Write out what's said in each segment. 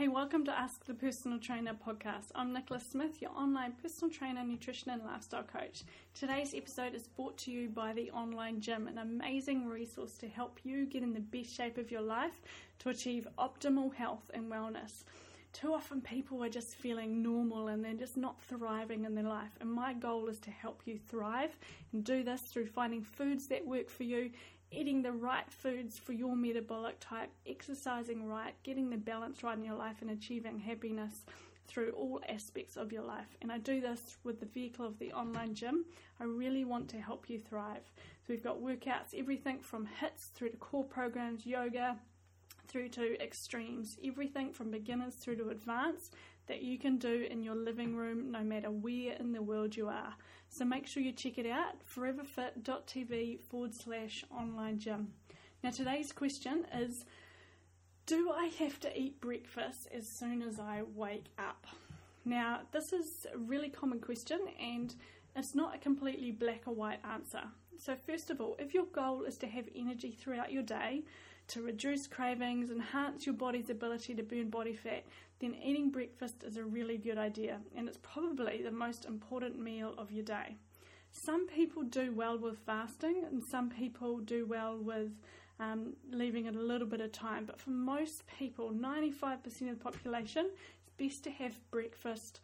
Hey, welcome to Ask the Personal Trainer podcast. I'm Nicholas Smith, your online personal trainer, nutrition, and lifestyle coach. Today's episode is brought to you by the Online Gym, an amazing resource to help you get in the best shape of your life to achieve optimal health and wellness. Too often, people are just feeling normal and they're just not thriving in their life. And my goal is to help you thrive and do this through finding foods that work for you eating the right foods for your metabolic type, exercising right, getting the balance right in your life, and achieving happiness through all aspects of your life. And I do this with the vehicle of the online gym. I really want to help you thrive. So we've got workouts, everything from HIITs through to core programs, yoga, through to extremes, everything from beginners through to advanced that you can do in your living room no matter where in the world you are. So make sure you check it out foreverfit.tv forward slash online gym. Now, today's question is Do I have to eat breakfast as soon as I wake up? Now, this is a really common question and it's not a completely black or white answer. So, first of all, if your goal is to have energy throughout your day, to reduce cravings, enhance your body's ability to burn body fat, then eating breakfast is a really good idea and it's probably the most important meal of your day. Some people do well with fasting, and some people do well with um, leaving it a little bit of time. But for most people, 95% of the population, it's best to have breakfast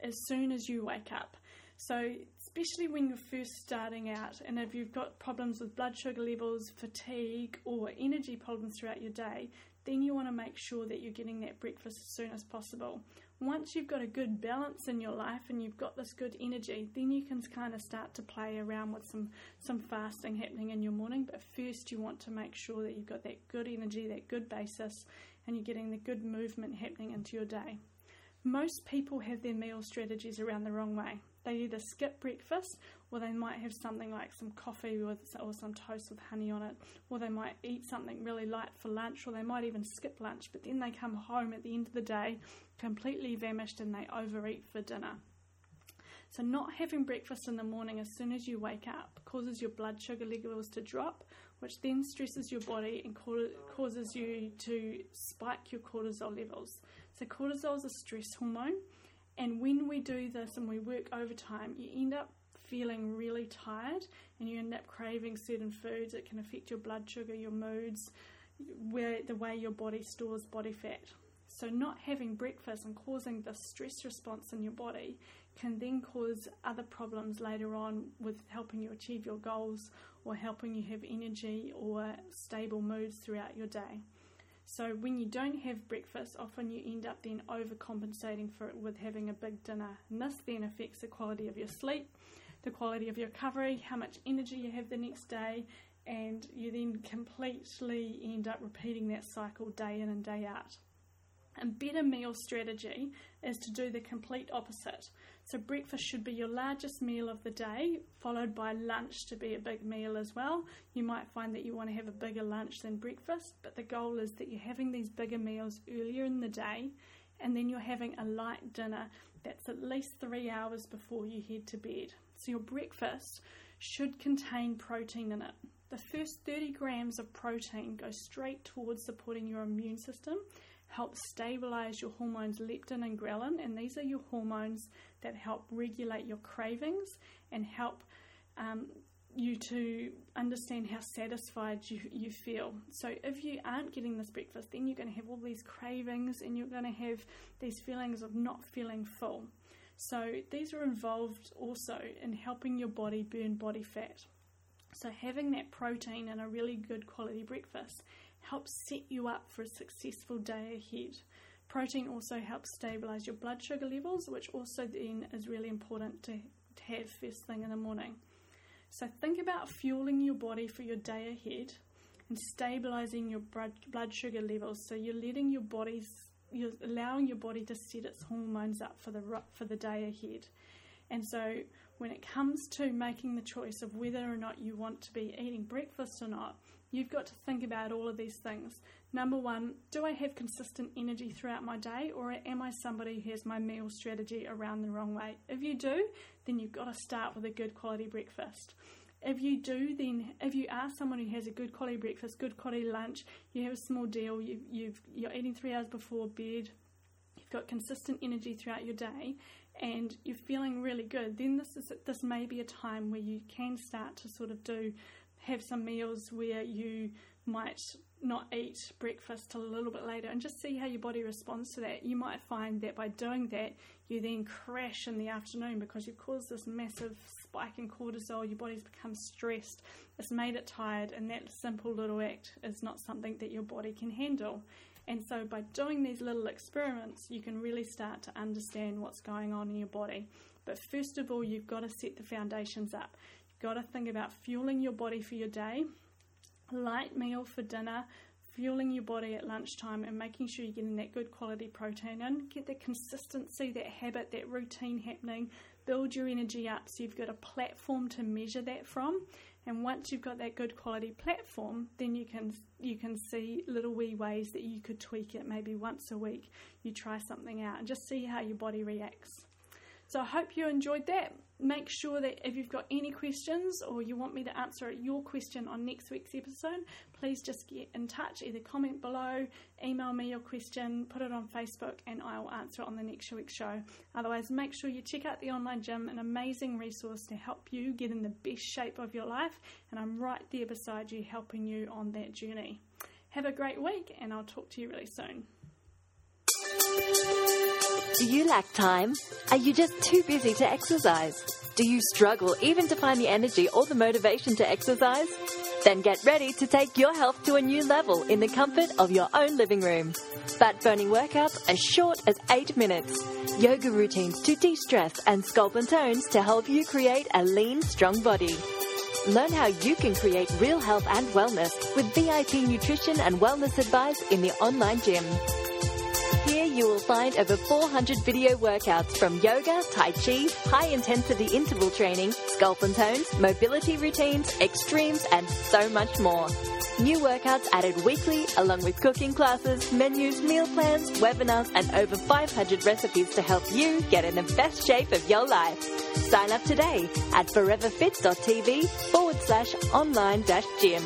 as soon as you wake up. So, especially when you're first starting out, and if you've got problems with blood sugar levels, fatigue, or energy problems throughout your day, then you want to make sure that you're getting that breakfast as soon as possible. Once you've got a good balance in your life and you've got this good energy, then you can kind of start to play around with some, some fasting happening in your morning. But first, you want to make sure that you've got that good energy, that good basis, and you're getting the good movement happening into your day. Most people have their meal strategies around the wrong way. They either skip breakfast or they might have something like some coffee with, or some toast with honey on it, or they might eat something really light for lunch, or they might even skip lunch, but then they come home at the end of the day completely famished and they overeat for dinner. So, not having breakfast in the morning as soon as you wake up causes your blood sugar levels to drop, which then stresses your body and causes you to spike your cortisol levels. So, cortisol is a stress hormone, and when we do this and we work overtime, you end up feeling really tired and you end up craving certain foods. It can affect your blood sugar, your moods, where the way your body stores body fat. So, not having breakfast and causing the stress response in your body can then cause other problems later on with helping you achieve your goals or helping you have energy or stable moods throughout your day. So, when you don't have breakfast, often you end up then overcompensating for it with having a big dinner. And this then affects the quality of your sleep, the quality of your recovery, how much energy you have the next day, and you then completely end up repeating that cycle day in and day out. A better meal strategy is to do the complete opposite. So, breakfast should be your largest meal of the day, followed by lunch to be a big meal as well. You might find that you want to have a bigger lunch than breakfast, but the goal is that you're having these bigger meals earlier in the day and then you're having a light dinner that's at least three hours before you head to bed. So, your breakfast should contain protein in it. The first 30 grams of protein go straight towards supporting your immune system, help stabilize your hormones leptin and ghrelin, and these are your hormones that help regulate your cravings and help um, you to understand how satisfied you, you feel. So, if you aren't getting this breakfast, then you're going to have all these cravings and you're going to have these feelings of not feeling full. So, these are involved also in helping your body burn body fat. So, having that protein and a really good quality breakfast helps set you up for a successful day ahead. Protein also helps stabilize your blood sugar levels, which also then is really important to, to have first thing in the morning. So, think about fueling your body for your day ahead and stabilizing your blood sugar levels. So, you're letting your body's you're allowing your body to set its hormones up for the for the day ahead. And so, when it comes to making the choice of whether or not you want to be eating breakfast or not, you've got to think about all of these things. Number one, do I have consistent energy throughout my day, or am I somebody who has my meal strategy around the wrong way? If you do, then you've got to start with a good quality breakfast. if you do, then if you are someone who has a good quality breakfast, good quality lunch, you have a small deal, you, you've you're eating three hours before bed, you've got consistent energy throughout your day, and you're feeling really good, then this is this may be a time where you can start to sort of do have some meals where you might not eat breakfast till a little bit later and just see how your body responds to that. You might find that by doing that, you then crash in the afternoon because you've caused this massive spike in cortisol, your body's become stressed, it's made it tired, and that simple little act is not something that your body can handle. And so, by doing these little experiments, you can really start to understand what's going on in your body. But first of all, you've got to set the foundations up. Got to think about fueling your body for your day light meal for dinner, fueling your body at lunchtime, and making sure you're getting that good quality protein in. Get that consistency, that habit, that routine happening. Build your energy up so you've got a platform to measure that from. And once you've got that good quality platform, then you can you can see little wee ways that you could tweak it. Maybe once a week, you try something out and just see how your body reacts. So I hope you enjoyed that. Make sure that if you've got any questions or you want me to answer your question on next week's episode, please just get in touch. Either comment below, email me your question, put it on Facebook, and I will answer it on the next week's show. Otherwise, make sure you check out the online gym, an amazing resource to help you get in the best shape of your life. And I'm right there beside you, helping you on that journey. Have a great week, and I'll talk to you really soon. Do you lack time? Are you just too busy to exercise? Do you struggle even to find the energy or the motivation to exercise? Then get ready to take your health to a new level in the comfort of your own living room. Fat burning workouts as short as 8 minutes. Yoga routines to de stress and sculpt and tones to help you create a lean, strong body. Learn how you can create real health and wellness with VIP nutrition and wellness advice in the online gym. You will find over 400 video workouts from yoga, tai chi, high intensity interval training, sculpt and tones, mobility routines, extremes, and so much more. New workouts added weekly, along with cooking classes, menus, meal plans, webinars, and over 500 recipes to help you get in the best shape of your life. Sign up today at foreverfit.tv forward slash online dash gym.